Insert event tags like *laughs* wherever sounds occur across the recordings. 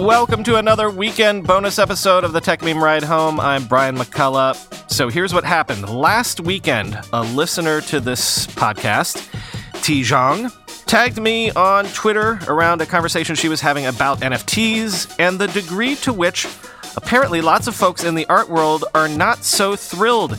Welcome to another weekend bonus episode of the Techmeme Ride Home. I'm Brian McCullough. So here's what happened. Last weekend, a listener to this podcast, T Zhang, tagged me on Twitter around a conversation she was having about NFTs and the degree to which apparently lots of folks in the art world are not so thrilled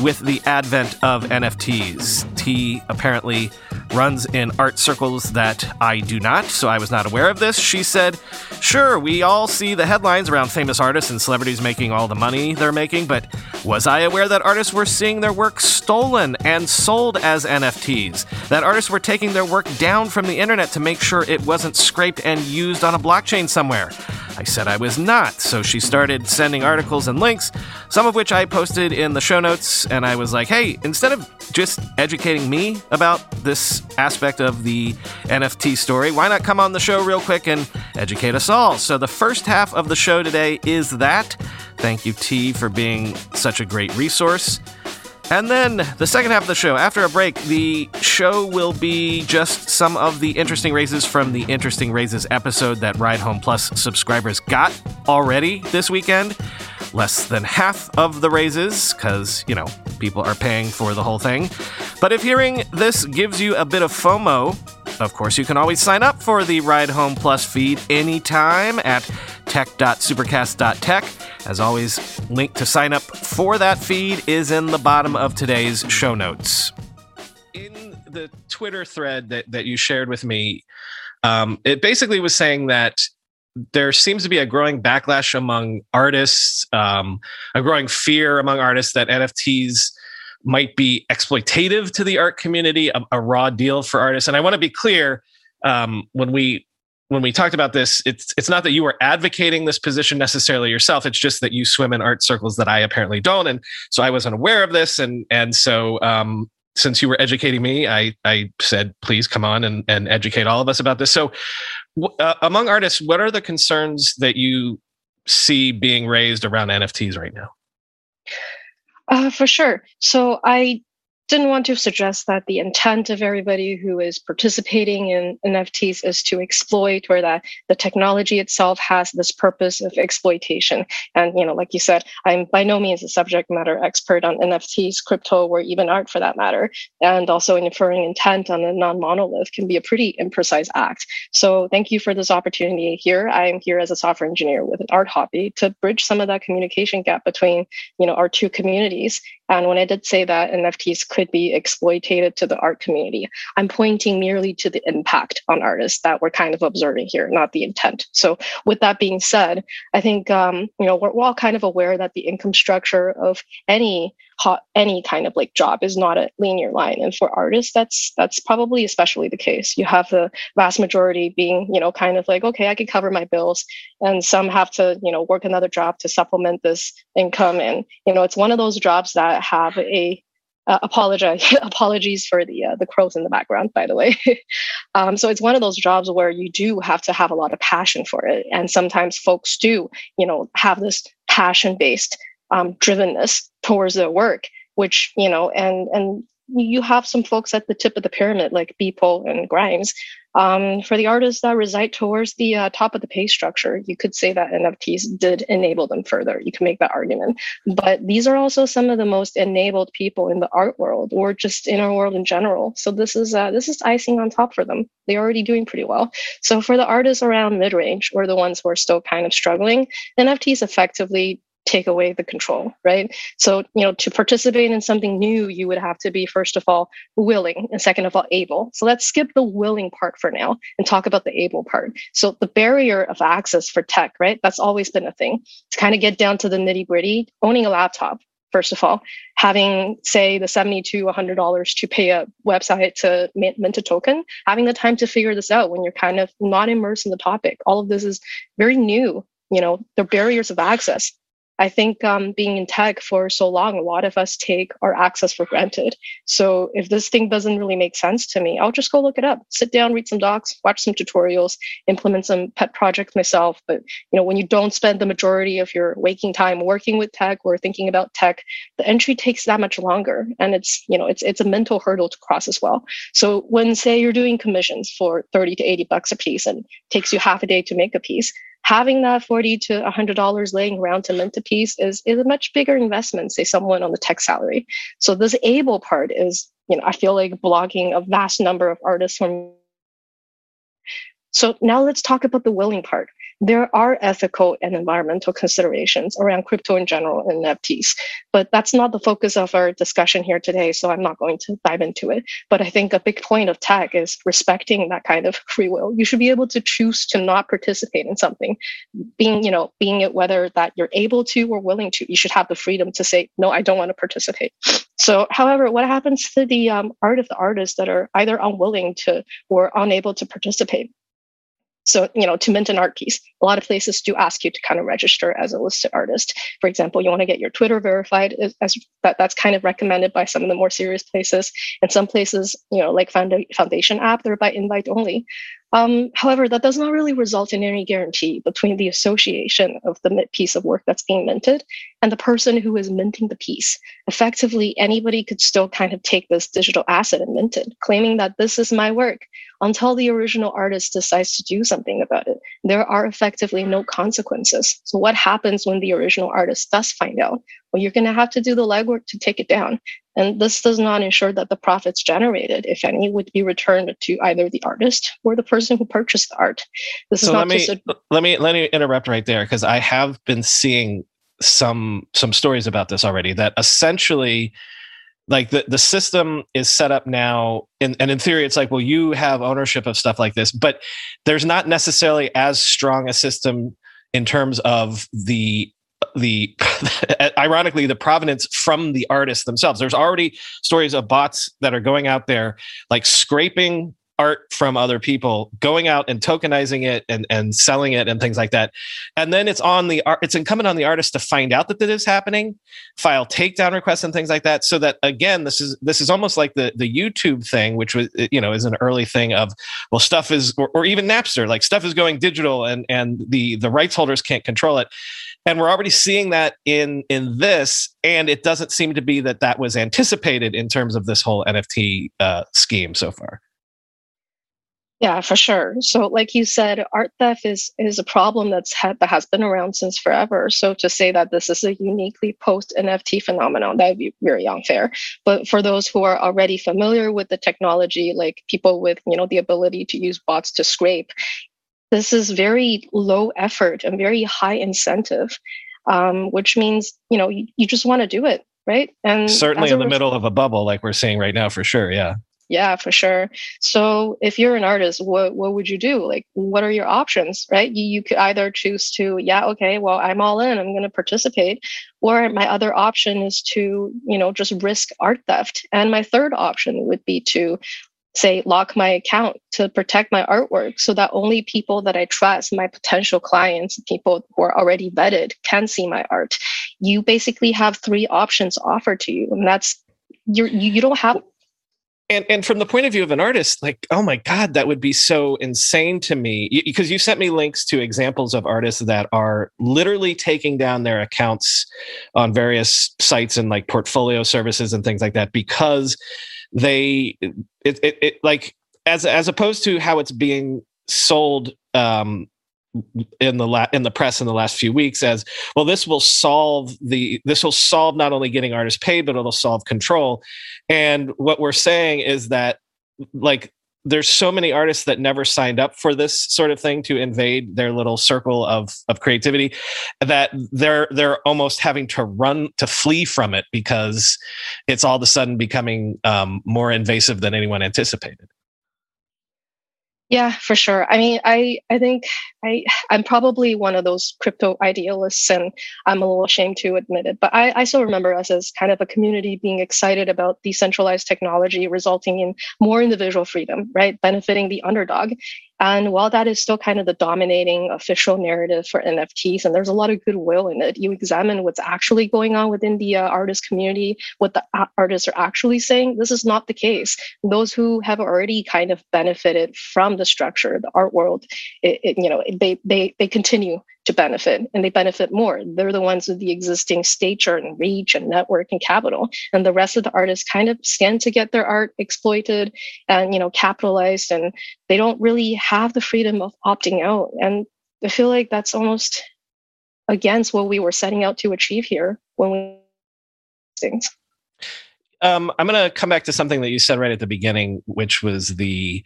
with the advent of NFTs. T apparently runs in art circles that I do not, so I was not aware of this. She said, Sure, we all see the headlines around famous artists and celebrities making all the money they're making, but was I aware that artists were seeing their work stolen and sold as NFTs? That artists were taking their work down from the internet to make sure it wasn't scraped and used on a blockchain somewhere? I said I was not, so she started sending articles and links, some of which I posted in the show notes, and I was like, hey, instead of just educating me about this aspect of the NFT story, why not come on the show real quick and educate us all? So the first half of the show today is that. Thank you, T, for being such a great resource. And then the second half of the show, after a break, the show will be just some of the interesting raises from the Interesting Raises episode that Ride Home Plus subscribers got already this weekend. Less than half of the raises, because, you know, people are paying for the whole thing. But if hearing this gives you a bit of FOMO, of course, you can always sign up for the Ride Home Plus feed anytime at tech.supercast.tech. As always, link to sign up for that feed is in the bottom of today's show notes. In the Twitter thread that, that you shared with me, um, it basically was saying that there seems to be a growing backlash among artists, um, a growing fear among artists that NFTs might be exploitative to the art community, a, a raw deal for artists. And I want to be clear um, when we when we talked about this, it's it's not that you were advocating this position necessarily yourself. It's just that you swim in art circles that I apparently don't, and so I wasn't aware of this. And and so um, since you were educating me, I I said please come on and and educate all of us about this. So uh, among artists, what are the concerns that you see being raised around NFTs right now? Uh, for sure. So I didn't want to suggest that the intent of everybody who is participating in NFTs is to exploit or that the technology itself has this purpose of exploitation. And, you know, like you said, I'm by no means a subject matter expert on NFTs, crypto, or even art for that matter. And also inferring intent on a non-monolith can be a pretty imprecise act. So thank you for this opportunity here. I'm here as a software engineer with an art hobby to bridge some of that communication gap between, you know, our two communities and when I did say that NFTs could be exploited to the art community, I'm pointing merely to the impact on artists that we're kind of observing here, not the intent. So, with that being said, I think um, you know we're, we're all kind of aware that the income structure of any hot, any kind of like job is not a linear line. And for artists that's that's probably especially the case. You have the vast majority being you know kind of like okay i can cover my bills and some have to you know work another job to supplement this income. And you know it's one of those jobs that have a uh, apologize *laughs* apologies for the uh, the crows in the background by the way. *laughs* Um, so it's one of those jobs where you do have to have a lot of passion for it. And sometimes folks do you know have this passion based um, drivenness towards their work, which, you know, and, and you have some folks at the tip of the pyramid like Beeple and Grimes. Um, for the artists that reside towards the uh, top of the pay structure, you could say that NFTs did enable them further. You can make that argument. But these are also some of the most enabled people in the art world or just in our world in general. So this is uh, this is icing on top for them. They're already doing pretty well. So for the artists around mid range or the ones who are still kind of struggling, NFTs effectively take away the control, right? So, you know, to participate in something new, you would have to be, first of all, willing, and second of all, able. So let's skip the willing part for now and talk about the able part. So the barrier of access for tech, right? That's always been a thing. To kind of get down to the nitty gritty, owning a laptop first of all having say the 70 to 100 dollars to pay a website to mint a token having the time to figure this out when you're kind of not immersed in the topic all of this is very new you know the barriers of access I think um, being in tech for so long, a lot of us take our access for granted. So if this thing doesn't really make sense to me, I'll just go look it up, sit down, read some docs, watch some tutorials, implement some pet projects myself. But you know, when you don't spend the majority of your waking time working with tech or thinking about tech, the entry takes that much longer, and it's you know it's it's a mental hurdle to cross as well. So when say you're doing commissions for thirty to eighty bucks a piece and takes you half a day to make a piece, having that 40 to 100 dollars laying around to mint a piece is, is a much bigger investment say someone on the tech salary. So this able part is you know i feel like blogging a vast number of artists from. So now let's talk about the willing part there are ethical and environmental considerations around crypto in general and NFTs, but that's not the focus of our discussion here today. So I'm not going to dive into it. But I think a big point of tech is respecting that kind of *laughs* free will. You should be able to choose to not participate in something, being, you know, being it whether that you're able to or willing to. You should have the freedom to say, no, I don't want to participate. So, however, what happens to the um, art of the artists that are either unwilling to or unable to participate? So, you know, to mint an art piece, a lot of places do ask you to kind of register as a listed artist. For example, you want to get your Twitter verified as, as that, that's kind of recommended by some of the more serious places. And some places, you know, like Foundation app, they're by invite only. Um, however, that does not really result in any guarantee between the association of the piece of work that's being minted and the person who is minting the piece. Effectively, anybody could still kind of take this digital asset and mint it, claiming that this is my work until the original artist decides to do something about it. There are effectively no consequences. So, what happens when the original artist does find out? Well, you're going to have to do the legwork to take it down. And this does not ensure that the profits generated, if any, would be returned to either the artist or the person who purchased the art. This so is not let me, just a- let me let me interrupt right there because I have been seeing some some stories about this already that essentially like the, the system is set up now and, and in theory it's like well you have ownership of stuff like this but there's not necessarily as strong a system in terms of the the *laughs* ironically the provenance from the artists themselves. There's already stories of bots that are going out there like scraping art from other people going out and tokenizing it and, and selling it and things like that. And then it's on the art it's incumbent on the artist to find out that that is happening file takedown requests and things like that so that again this is this is almost like the the youtube thing which was uh, you know is an early thing of well stuff is or, or even napster like stuff is going digital and and the the rights holders can't control it and we're already seeing that in in this and it doesn't seem to be that that was anticipated in terms of this whole nft uh, scheme so far yeah, for sure. So, like you said, art theft is is a problem that's had that has been around since forever. So, to say that this is a uniquely post NFT phenomenon, that would be very unfair. But for those who are already familiar with the technology, like people with you know the ability to use bots to scrape, this is very low effort and very high incentive, um, which means you know you, you just want to do it, right? And certainly in the middle of a bubble, like we're seeing right now, for sure. Yeah. Yeah, for sure. So if you're an artist, what what would you do? Like what are your options, right? You you could either choose to, yeah, okay, well, I'm all in, I'm going to participate, or my other option is to, you know, just risk art theft. And my third option would be to say lock my account to protect my artwork so that only people that I trust, my potential clients, people who are already vetted can see my art. You basically have three options offered to you and that's you you don't have and and from the point of view of an artist like oh my god that would be so insane to me because you sent me links to examples of artists that are literally taking down their accounts on various sites and like portfolio services and things like that because they it, it, it like as as opposed to how it's being sold um in the la- in the press in the last few weeks as well this will solve the this will solve not only getting artists paid but it'll solve control. And what we're saying is that like there's so many artists that never signed up for this sort of thing to invade their little circle of of creativity that they're they're almost having to run to flee from it because it's all of a sudden becoming um, more invasive than anyone anticipated Yeah, for sure. I mean, I I think I I'm probably one of those crypto idealists, and I'm a little ashamed to admit it. But I, I still remember us as kind of a community being excited about decentralized technology, resulting in more individual freedom, right, benefiting the underdog. And while that is still kind of the dominating official narrative for NFTs, and there's a lot of goodwill in it, you examine what's actually going on within the uh, artist community, what the artists are actually saying. This is not the case. Those who have already kind of benefited from the structure, the art world, it, it, you know, they they they continue to benefit and they benefit more. They're the ones with the existing stature and reach and network and capital. And the rest of the artists kind of stand to get their art exploited and you know capitalized and they don't really have the freedom of opting out. And I feel like that's almost against what we were setting out to achieve here when we things. Um, I'm going to come back to something that you said right at the beginning, which was the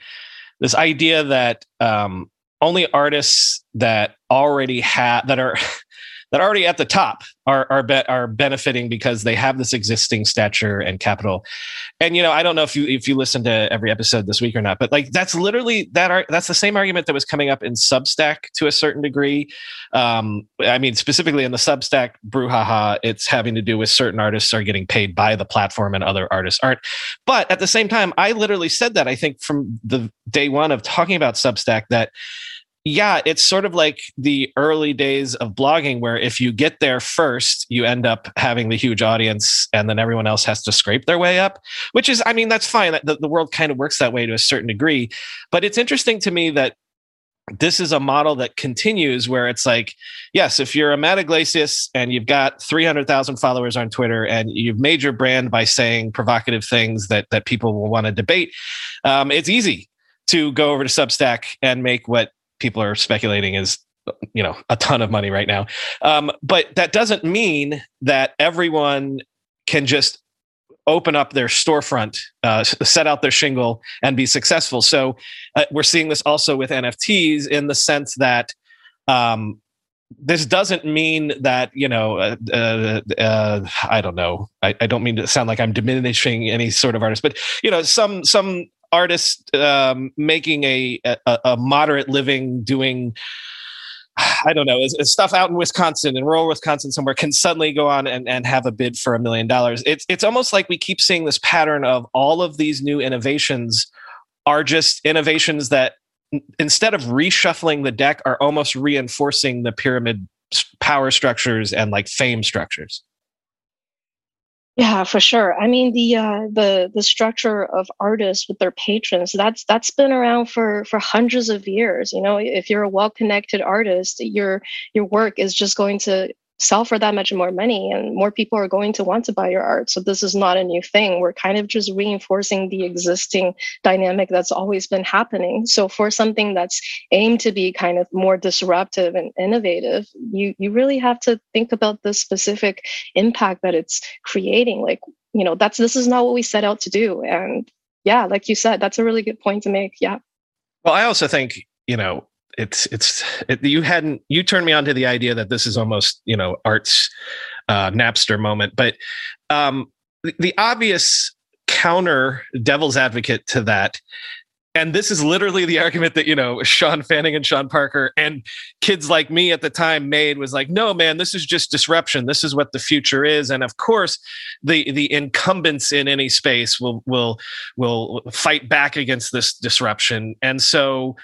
this idea that um, only artists that already have that are *laughs* that are already at the top are are be- are benefiting because they have this existing stature and capital. And you know, I don't know if you if you listen to every episode this week or not, but like that's literally that are that's the same argument that was coming up in Substack to a certain degree. Um, I mean, specifically in the Substack brouhaha, it's having to do with certain artists are getting paid by the platform and other artists aren't. But at the same time, I literally said that I think from the day one of talking about Substack that yeah, it's sort of like the early days of blogging where if you get there first, you end up having the huge audience and then everyone else has to scrape their way up, which is, I mean, that's fine. The, the world kind of works that way to a certain degree. But it's interesting to me that this is a model that continues where it's like, yes, if you're a Matt Yglesias and you've got 300,000 followers on Twitter and you've made your brand by saying provocative things that, that people will want to debate, um, it's easy to go over to Substack and make what people are speculating is you know a ton of money right now. Um, but that doesn't mean that everyone can just open up their storefront uh, set out their shingle and be successful. So uh, we're seeing this also with nfts in the sense that um, this doesn't mean that you know uh, uh, uh, i don't know. I, I, don't mean to sound like i'm diminishing any sort of artist but you know some some artist um, making a, a, a moderate living doing *sighs* I don't know, is, is, stuff out in Wisconsin in rural Wisconsin somewhere can suddenly go on and, and have a bid for a million dollars. It's it's almost like we keep seeing this pattern of all of these new innovations are just innovations that instead of reshuffling the deck are almost reinforcing the pyramid power structures and like fame structures. Yeah, for sure. I mean, the uh, the the structure of artists with their patrons that's that's been around for for hundreds of years. You know, if you're a well connected artist, your your work is just going to sell for that much more money and more people are going to want to buy your art. So this is not a new thing. We're kind of just reinforcing the existing dynamic that's always been happening. So for something that's aimed to be kind of more disruptive and innovative you you really have to think about the specific impact that it's creating. Like you know that's this is not what we set out to do. And yeah like you said that's a really good point to make. Yeah. Well i also think you know it's it's it, you hadn't you turned me on to the idea that this is almost you know art's uh, Napster moment, but um, the, the obvious counter devil's advocate to that and this is literally the argument that you know Shawn Fanning and Sean Parker and kids like me at the time made was like, no, man, this is just disruption. This is what the future is, and of course, the the incumbents in any space will will will fight back against this disruption. And so,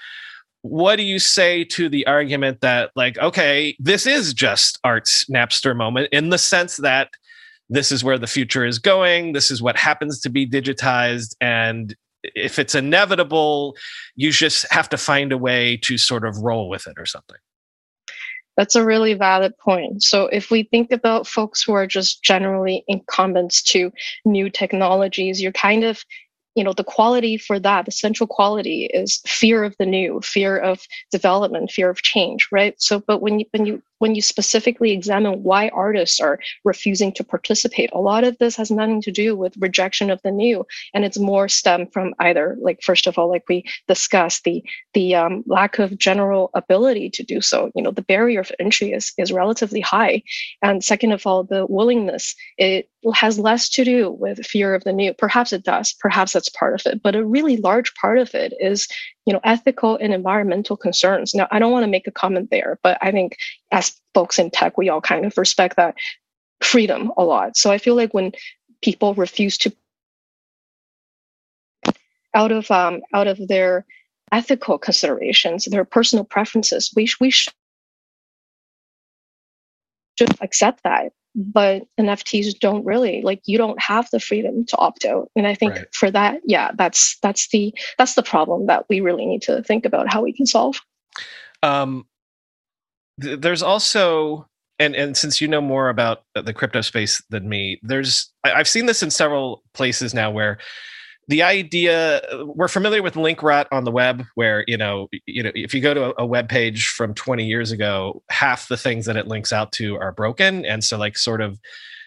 what do you say to the argument that like okay this is just art's napster moment in the sense that this is where the future is going this is what happens to be digitized and if it's inevitable you just have to find a way to sort of roll with it or something that's a really valid point. So, if we think about folks who are just generally incumbents to new technologies, you're kind of you know the quality for that the central quality is fear of the new fear of development fear of change right? So but when you when you when you specifically examine why artists are refusing to participate a lot of this has nothing to do with rejection of the new. And it's more stem from either like first of all like we discussed the the um, lack of general ability to do so. You know the barrier of entry is is relatively high. And second of all the willingness it has less to do with fear of the new. Perhaps it does. Perhaps that's part of it. But a really large part of it is, you know, ethical and environmental concerns. Now, I don't want to make a comment there, but I think as folks in tech, we all kind of respect that freedom a lot. So I feel like when people refuse to out of um, out of their ethical considerations, their personal preferences, we we should accept that but nfts don't really like you don't have the freedom to opt out and i think right. for that yeah that's that's the that's the problem that we really need to think about how we can solve um th- there's also and and since you know more about the crypto space than me there's I, i've seen this in several places now where the idea we're familiar with link rot on the web where you know you know if you go to a, web page from 20 years ago half the things that it links out to are broken. And so like sort of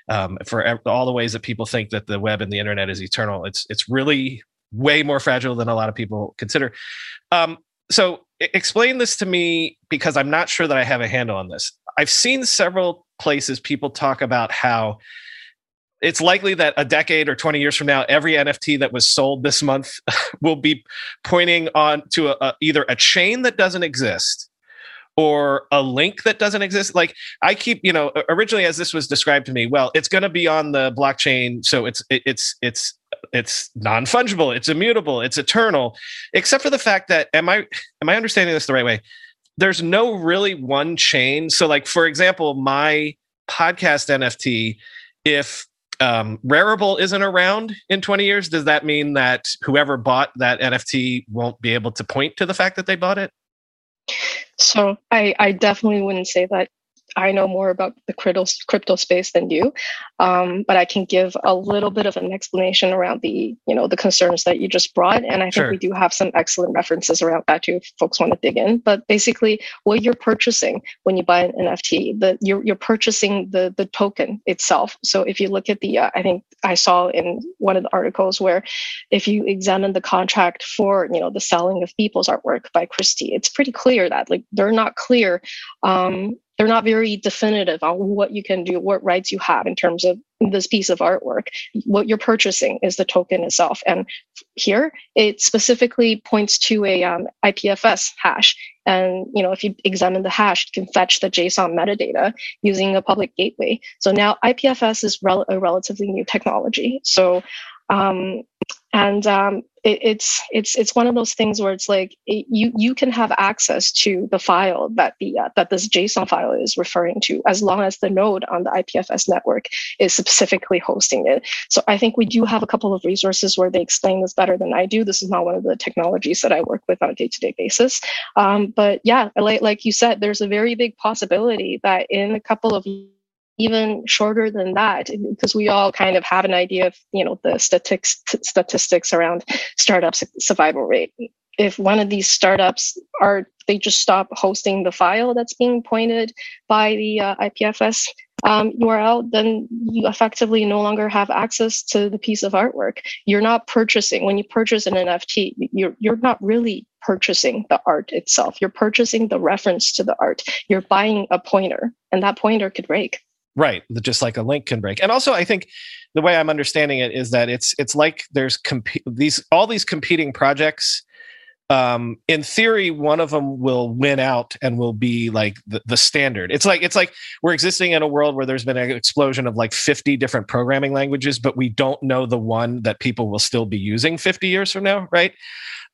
um, for all the ways that people think that the web and the internet is eternal it's it's really way more fragile than a lot of people consider. Um, so explain this to me because i'm not sure that i have a handle on this. I've seen several places people talk about how it's likely that a decade or 20 years from now every nft that was sold this month *laughs* will be pointing on to a, a, either a chain that doesn't exist or a link that doesn't exist. Like i keep you know originally as this was described to me well it's going to be on the blockchain so it's it, it's it's it's non-fungible it's immutable it's eternal except for the fact that am i am i understanding this the right way? There's no really one chain. So like for example my podcast nft if um, Rarible isn't around in 20 years, does that mean that whoever bought that NFT won't be able to point to the fact that they bought it? So I, I definitely wouldn't say that I know more about the crypto, crypto space than you, um, but I can give a little bit of an explanation around the you know the concerns that you just brought, and I think sure. we do have some excellent references around that too if folks want to dig in. But basically, what you're purchasing when you buy an NFT, the you're you're purchasing the the token itself. So if you look at the, uh, I think I saw in one of the articles where if you examine the contract for you know the selling of people's artwork by Christie, it's pretty clear that like they're not clear um, they're not very definitive on what you can do, what rights you have in terms of this piece of artwork. What you're purchasing is the token itself. And here it specifically points to a um, IPFS hash. And you know, if you examine the hash, you can fetch the JSON metadata using a public gateway. So now IPFS is rel- a relatively new technology. So um, and um, it, it's it's it's one of those things where it's like it, you you can have access to the file that the uh, that this JSON file is referring to as long as the node on the IPFS network is specifically hosting it. So I think we do have a couple of resources where they explain this better than I do. This is not one of the technologies that I work with on a day to day basis, um, but yeah, like like you said, there's a very big possibility that in a couple of even shorter than that because we all kind of have an idea of you know the statistics statistics around startups survival rate. If one of these startups are they just stop hosting the file that's being pointed by the uh, ipfs um, url then you effectively no longer have access to the piece of artwork. You're not purchasing when you purchase an nft you're, you're not really purchasing the art itself. You're purchasing the reference to the art. You're buying a pointer and that pointer could break Right, just like a link can break. And also, I think the way I'm understanding it is that it's it's like there's comp- these all these competing projects. Um, in theory, one of them will win out and will be like the, the standard. It's like it's like we're existing in a world where there's been an explosion of like 50 different programming languages, but we don't know the one that people will still be using 50 years from now, right?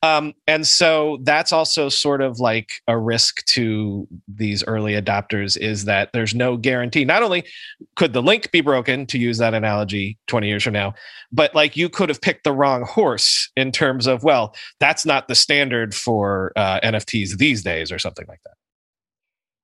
Um, and so that's also sort of like a risk to these early adopters is that there's no guarantee. Not only could the link be broken, to use that analogy 20 years from now, but like you could have picked the wrong horse in terms of, well, that's not the standard for uh, NFTs these days or something like that.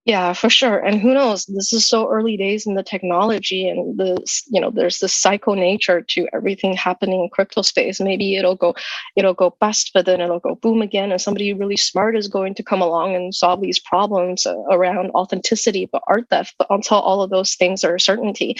Yeah, for sure. And who knows? This is so early days in the technology, and the you know there's this psycho nature to everything happening in crypto space. Maybe it'll go, it'll go bust, but then it'll go boom again, and somebody really smart is going to come along and solve these problems uh, around authenticity, but art theft. But until all of those things are a certainty,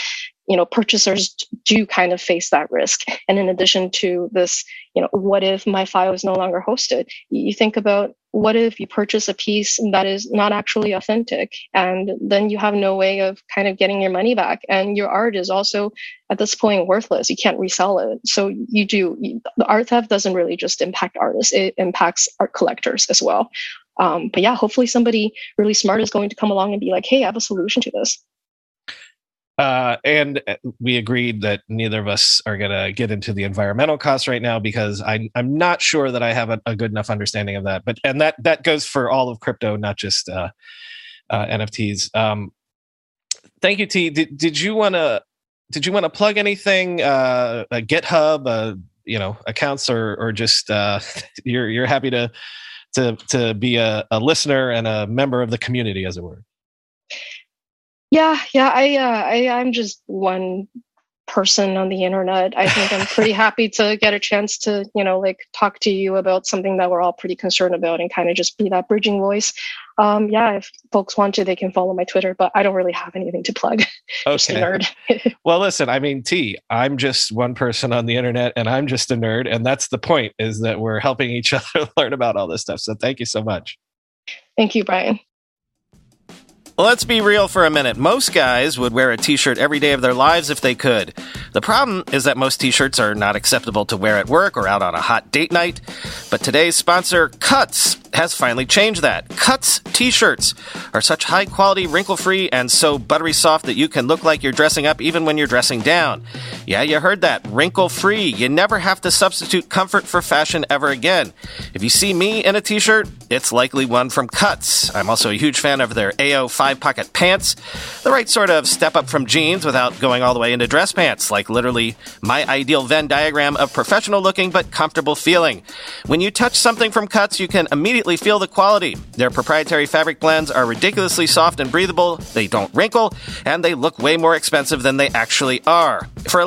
you know purchasers do kind of face that risk and in addition to this you know what if my file is no longer hosted you think about what if you purchase a piece that is not actually authentic? And then you have no way of kind of getting your money back. And your art is also at this point worthless. You can't resell it. So you do the art theft doesn't really just impact artists. It impacts art collectors as well. Um, but yeah hopefully somebody really smart is going to come along and be like hey i have a solution to this uh, and uh, we agreed that neither of us are going to get into the environmental costs right now because I, I'm not sure that I have a, a, good enough understanding of that. But and that that goes for all of crypto, not just uh, uh, NFTs. Um, thank you, T. Did, did you want to did you want to plug anything? Uh, a GitHub, uh, you know, accounts, or or just uh, *laughs* you're you're happy to to to be a, a listener and a member of the community, as it were. Yeah, yeah, I, uh, I I'm just one person on the internet. I think I'm pretty *laughs* happy to get a chance to, you know, like talk to you about something that we're all pretty concerned about and kind of just be that bridging voice. Um, yeah, if folks want to, they can follow my Twitter, but I don't really have anything to plug. *laughs* Okay. nerd. *laughs* well, listen, I mean, T, I'm just one person on the internet and I'm just a nerd. And that's the point is that we're helping each other learn about all this stuff. So thank you so much. Thank you, Brian. Let's be real for a minute. Most guys would wear a t shirt every day of their lives if they could. The problem is that most t shirts are not acceptable to wear at work or out on a hot date night. But today's sponsor, Cuts, has finally changed that. Cuts t shirts are such high quality, wrinkle free, and so buttery soft that you can look like you're dressing up even when you're dressing down. Yeah, you heard that. Wrinkle free. You never have to substitute comfort for fashion ever again. If you see me in a t shirt, it's likely one from Cuts. I'm also a huge fan of their AO five pocket pants. The right sort of step up from jeans without going all the way into dress pants, like literally my ideal Venn diagram of professional looking but comfortable feeling. When you touch something from Cuts, you can immediately feel the quality. Their proprietary fabric blends are ridiculously soft and breathable, they don't wrinkle, and they look way more expensive than they actually are. For a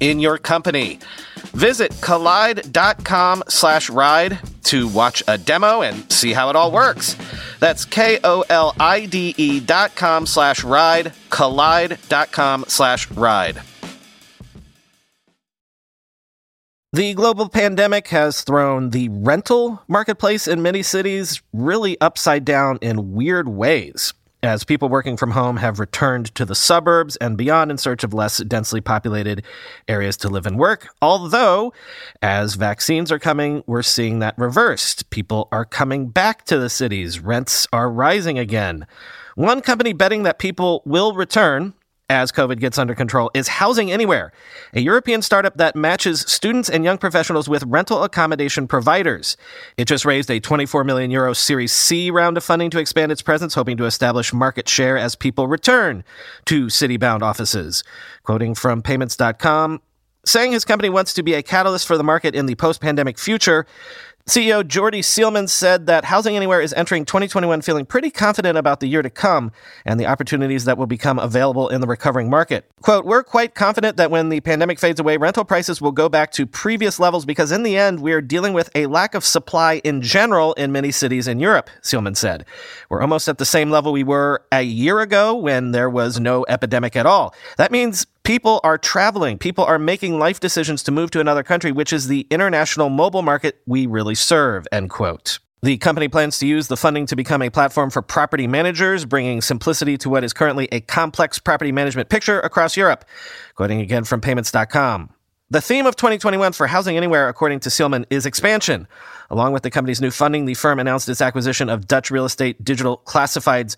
in your company. Visit kolide.com slash ride to watch a demo and see how it all works. That's K-O-L-I-D-E dot com slash ride, kolide.com slash ride. The global pandemic has thrown the rental marketplace in many cities really upside down in weird ways as people working from home have returned to the suburbs and beyond in search of less densely populated areas to live and work. Although, as vaccines are coming, we're seeing that reversed. People are coming back to the cities, rents are rising again. One company betting that people will return as COVID gets under control is Housing Anywhere, a European startup that matches students and young professionals with rental accommodation providers. It just raised a 24 million euro Series C round of funding to expand its presence, hoping to establish market share as people return to city-bound offices. Quoting from PYMNTS.com, saying his company wants to be a catalyst for the market in the post-pandemic future, CEO Djordy Seelmann said that Housing Anywhere is entering 2021 feeling pretty confident about the year to come and the opportunities that will become available in the recovering market. Quote, We're quite confident that when the pandemic fades away, rental prices will go back to previous levels because in the end, we're dealing with a lack of supply in general in many cities in Europe, Seelmann said. We're almost at the same level we were a year ago when there was no epidemic at all. That means people are traveling. People are making life decisions to move to another country, which is the international mobile market we really serve, end quote. The company plans to use the funding to become a platform for property managers, bringing simplicity to what is currently a complex property management picture across Europe. Quoting again from PYMNTS.com. The theme of 2021 for Housing Anywhere, according to Seelmann, is expansion. Along with the company's new funding, the firm announced its acquisition of Dutch real estate digital classifieds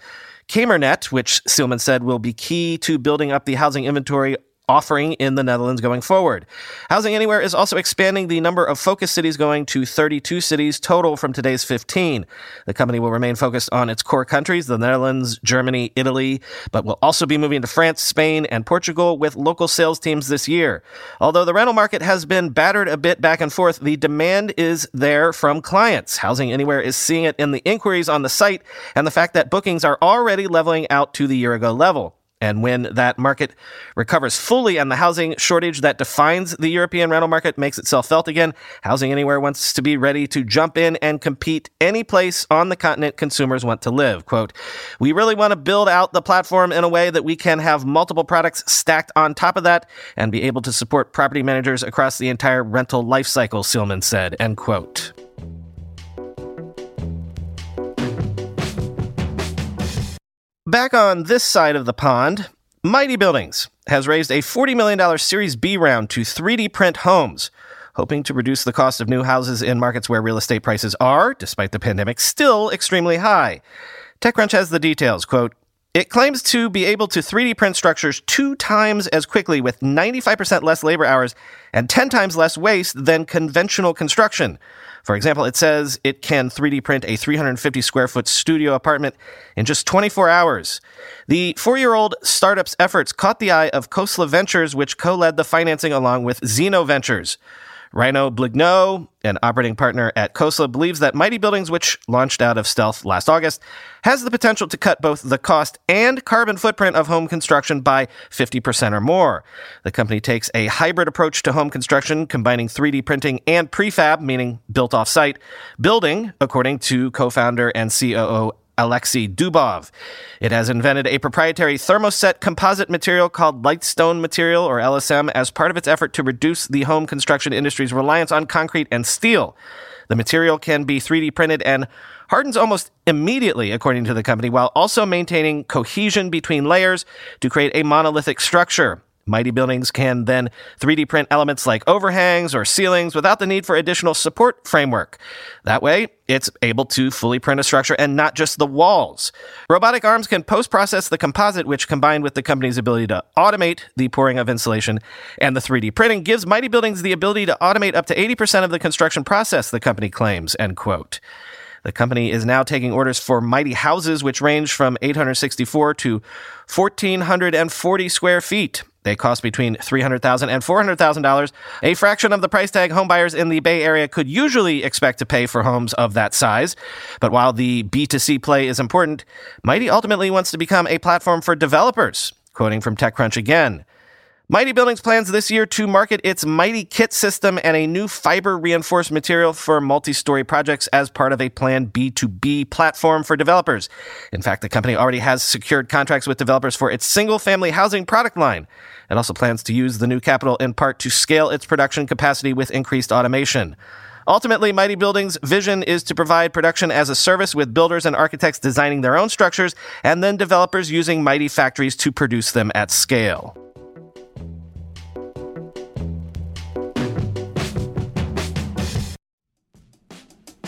Kamernet, which Seelmann said will be key to building up the housing inventory offering in the Netherlands going forward. Housing Anywhere is also expanding the number of focus cities going to 32 cities total from today's 15. The company will remain focused on its core countries, the Netherlands, Germany, Italy, but will also be moving to France, Spain, and Portugal with local sales teams this year. Although the rental market has been battered a bit back and forth, the demand is there from clients. Housing Anywhere is seeing it in the inquiries on the site and the fact that bookings are already leveling out to the year ago level. And when that market recovers fully and the housing shortage that defines the European rental market makes itself felt again, Housing Anywhere wants to be ready to jump in and compete any place on the continent consumers want to live. Quote, We really want to build out the platform in a way that we can have multiple products stacked on top of that and be able to support property managers across the entire rental lifecycle, Seelmann said, end quote. Back on this side of the pond, Mighty Buildings has raised a $40 million Series B round to 3D print homes, hoping to reduce the cost of new houses in markets where real estate prices are, despite the pandemic, still extremely high. TechCrunch has the details. Quote, it claims to be able to 3D print structures two times as quickly with 95% less labor hours and 10 times less waste than conventional construction. For example, it says it can 3D print a 350 square foot studio apartment in just 24 hours. The four year old startup's efforts caught the eye of Khosla Ventures, which co led the financing along with Zeno Ventures. Reino Blignaut, an operating partner at Khosla, believes that Mighty Buildings, which launched out of stealth last August, has the potential to cut both the cost and carbon footprint of home construction by 50% or more. The company takes a hybrid approach to home construction, combining 3D printing and prefab, meaning built off site, building, according to co founder and COO Alexei Dubov. It has invented a proprietary thermoset composite material called Lightstone Material, or LSM, as part of its effort to reduce the home construction industry's reliance on concrete and steel. The material can be 3D printed and hardens almost immediately, according to the company, while also maintaining cohesion between layers to create a monolithic structure. Mighty Buildings can then 3D print elements like overhangs or ceilings without the need for additional support framework. That way, it's able to fully print a structure and not just the walls. Robotic arms can post process the composite, which combined with the company's ability to automate the pouring of insulation and the 3D printing gives Mighty Buildings the ability to automate up to 80% of the construction process, the company claims, end quote. The company is now taking orders for mighty houses, which range from 864 to 1,440 square feet. They cost between $300,000 and $400,000, a fraction of the price tag homebuyers in the Bay Area could usually expect to pay for homes of that size. But while the B2C play is important, Mighty ultimately wants to become a platform for developers. Quoting from TechCrunch again. Mighty Buildings plans this year to market its Mighty Kit system and a new fiber reinforced material for multi story projects as part of a planned B2B platform for developers. In fact, the company already has secured contracts with developers for its single family housing product line. It also plans to use the new capital in part to scale its production capacity with increased automation. Ultimately, Mighty Buildings' vision is to provide production as a service with builders and architects designing their own structures and then developers using Mighty factories to produce them at scale.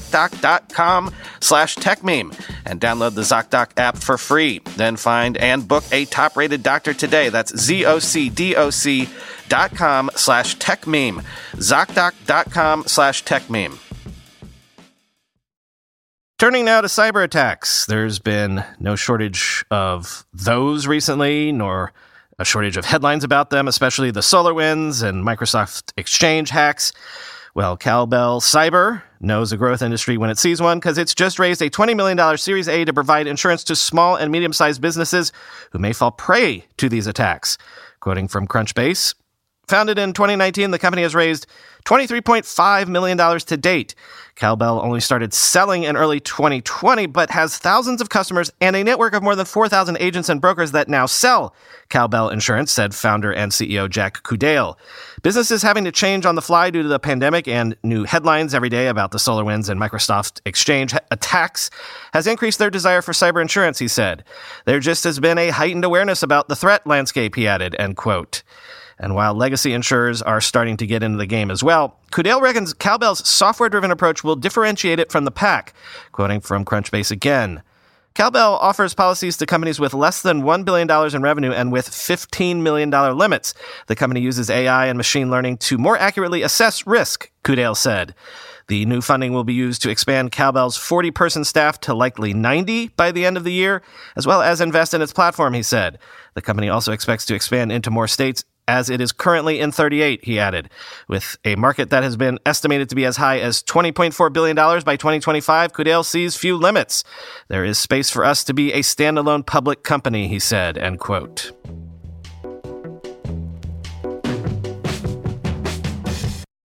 ZocDoc.com slash techmeme and download the ZocDoc app for free. Then find and book a top rated doctor today. That's Z-O-C-D-O-C dot com slash techmeme. ZocDoc.com slash techmeme. Turning now to cyber attacks. There's been no shortage of those recently, nor a shortage of headlines about them, especially the SolarWinds and Microsoft Exchange hacks. Well, Cowbell Cyber knows a growth industry when it sees one because it's just raised a $20 million Series A to provide insurance to small and medium sized businesses who may fall prey to these attacks. Quoting from Crunchbase, Founded in 2019, the company has raised $23.5 million to date. Cowbell only started selling in early 2020, but has thousands of customers and a network of more than 4,000 agents and brokers that now sell Cowbell Insurance, said founder and CEO Jack Kudale. Businesses having to change on the fly due to the pandemic and new headlines every day about the SolarWinds and Microsoft Exchange attacks has increased their desire for cyber insurance, he said. There just has been a heightened awareness about the threat landscape, he added, end quote. And while legacy insurers are starting to get into the game as well, Kudale reckons Cowbell's software driven approach will differentiate it from the pack. Quoting from Crunchbase again. Cowbell offers policies to companies with less than $1 billion in revenue and with $15 million limits. The company uses AI and machine learning to more accurately assess risk, Kudale said. The new funding will be used to expand Cowbell's 40 person staff to likely 90 by the end of the year, as well as invest in its platform, he said. The company also expects to expand into more states as it is currently in 38, he added. With a market that has been estimated to be as high as $20.4 billion by 2025, Kudale sees few limits. There is space for us to be a standalone public company, he said, end quote.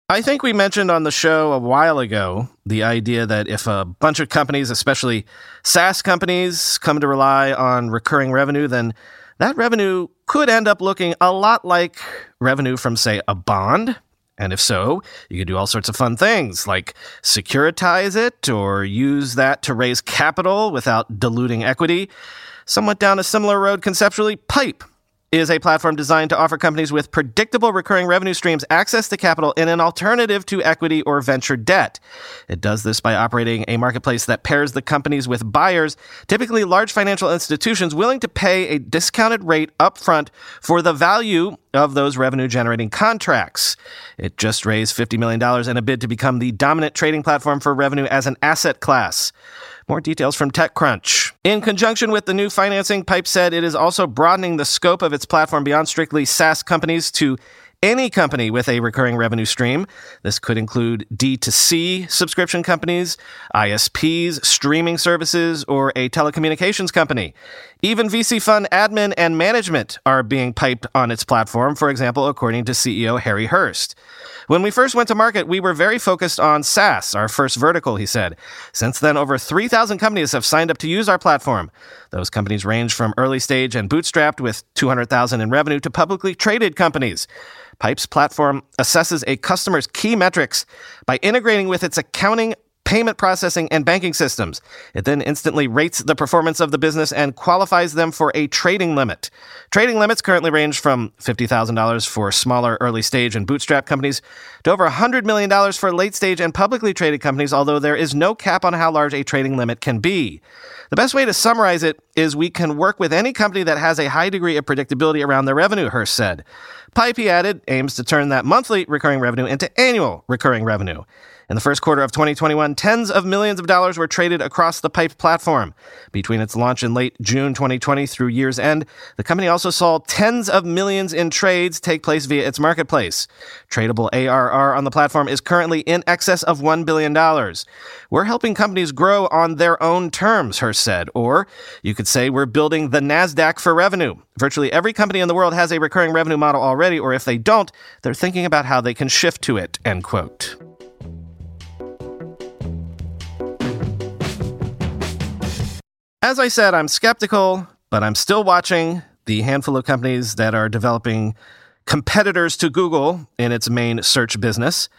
I think we mentioned on the show a while ago the idea that if a bunch of companies, especially SaaS companies, come to rely on recurring revenue, then that revenue could end up looking a lot like revenue from, say, a bond. And if so, you could do all sorts of fun things like securitize it or use that to raise capital without diluting equity. Somewhat down a similar road conceptually, Pipe is a platform designed to offer companies with predictable recurring revenue streams access to capital in an alternative to equity or venture debt. It does this by operating a marketplace that pairs the companies with buyers, typically large financial institutions willing to pay a discounted rate upfront for the value of those revenue generating contracts. It just raised $50 million in a bid to become the dominant trading platform for revenue as an asset class. More details from TechCrunch. In conjunction with the new financing, Pipe said it is also broadening the scope of its platform beyond strictly SaaS companies to any company with a recurring revenue stream. This could include D2C subscription companies, ISPs, streaming services, or a telecommunications company. Even VC fund admin and management are being piped on its platform, for example, according to CEO Harry Hurst. When we first went to market, we were very focused on SaaS, our first vertical, he said. Since then, over 3,000 companies have signed up to use our platform. Those companies range from early stage and bootstrapped with 200,000 in revenue to publicly traded companies. Pipe's platform assesses a customer's key metrics by integrating with its accounting, payment processing, and banking systems. It then instantly rates the performance of the business and qualifies them for a trading limit. Trading limits currently range from $50,000 for smaller early stage and bootstrap companies to over $100 million for late stage and publicly traded companies, although there is no cap on how large a trading limit can be. The best way to summarize it is we can work with any company that has a high degree of predictability around their revenue, Hurst said. Pipe, he added, aims to turn that monthly recurring revenue into annual recurring revenue. In the first quarter of 2021, tens of millions of dollars were traded across the Pipe platform. Between its launch in late June 2020 through year's end, the company also saw tens of millions in trades take place via its marketplace. Tradable ARR on the platform is currently in excess of $1 billion. We're helping companies grow on their own terms, Hurst said. Or you could say we're building the NASDAQ for revenue. Virtually every company in the world has a recurring revenue model already, or if they don't, they're thinking about how they can shift to it, end quote. As I said, I'm skeptical, but I'm still watching the handful of companies that are developing competitors to Google in its main search business.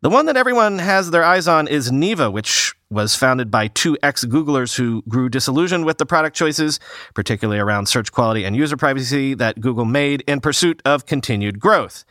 The one that everyone has their eyes on is Neeva, which was founded by two ex Googlers who grew disillusioned with the product choices, particularly around search quality and user privacy, that Google made in pursuit of continued growth.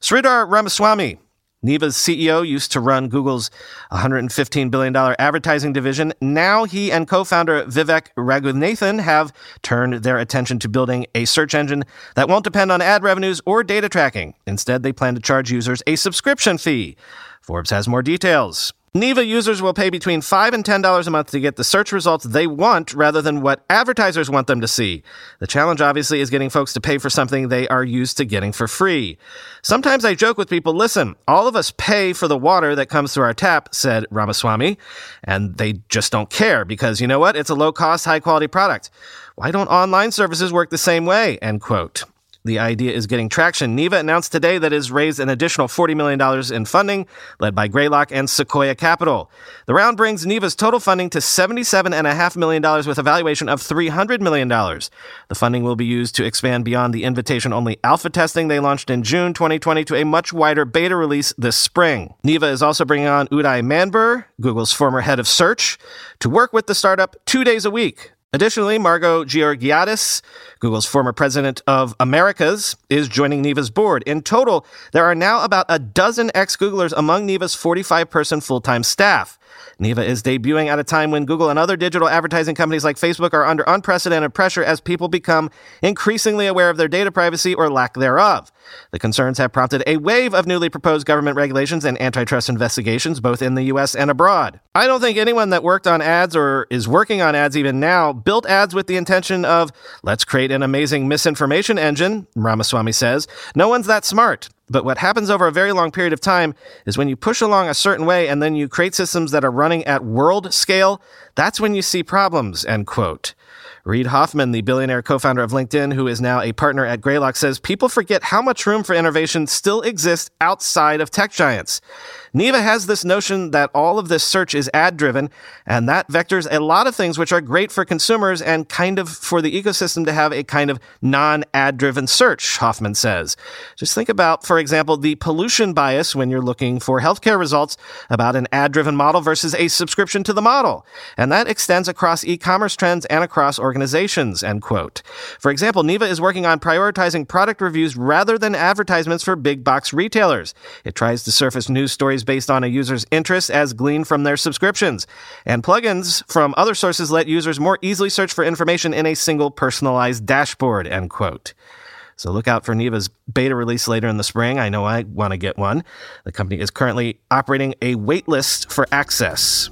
Sridhar Ramaswamy Neeva's CEO used to run Google's $115 billion advertising division. Now he and co-founder Vivek Raghunathan have turned their attention to building a search engine that won't depend on ad revenues or data tracking. Instead, they plan to charge users a subscription fee. Forbes has more details. Neeva users will pay between 5 and $10 a month to get the search results they want rather than what advertisers want them to see. The challenge, obviously, is getting folks to pay for something they are used to getting for free. Sometimes I joke with people, listen, all of us pay for the water that comes through our tap, said Ramaswamy, and they just don't care because you know what? It's a low cost, high quality product. Why don't online services work the same way? End quote. The idea is getting traction. Neeva announced today that it has raised an additional $40 million in funding, led by Greylock and Sequoia Capital. The round brings Neeva's total funding to $77.5 million with a valuation of $300 million. The funding will be used to expand beyond the invitation only alpha testing they launched in June 2020 to a much wider beta release this spring. Neeva is also bringing on Uday Manber, Google's former head of search, to work with the startup two days a week. Additionally, Margot Georgiadis, Google's former president of Americas, is joining Neeva's board. In total, there are now about a dozen ex Googlers among Neeva's 45 person full time staff. Neeva is debuting at a time when Google and other digital advertising companies like Facebook are under unprecedented pressure as people become increasingly aware of their data privacy or lack thereof. The concerns have prompted a wave of newly proposed government regulations and antitrust investigations, both in the US and abroad. I don't think anyone that worked on ads or is working on ads even now built ads with the intention of, let's create an amazing misinformation engine, Ramaswamy says. No one's that smart. But what happens over a very long period of time is when you push along a certain way and then you create systems that are running at world scale, that's when you see problems, end quote. Reid Hoffman, the billionaire co-founder of LinkedIn, who is now a partner at Greylock, says people forget how much room for innovation still exists outside of tech giants. Neeva has this notion that all of this search is ad driven, and that vectors a lot of things which are great for consumers and kind of for the ecosystem to have a kind of non ad driven search, Hoffman says. Just think about, for example, the pollution bias when you're looking for healthcare results about an ad driven model versus a subscription to the model. And that extends across e commerce trends and across organizations, end quote. For example, Neeva is working on prioritizing product reviews rather than advertisements for big box retailers. It tries to surface news stories based on a user's interests as gleaned from their subscriptions. And plugins from other sources let users more easily search for information in a single personalized dashboard, end quote. So look out for Neeva's beta release later in the spring. I know I want to get one. The company is currently operating a waitlist for access.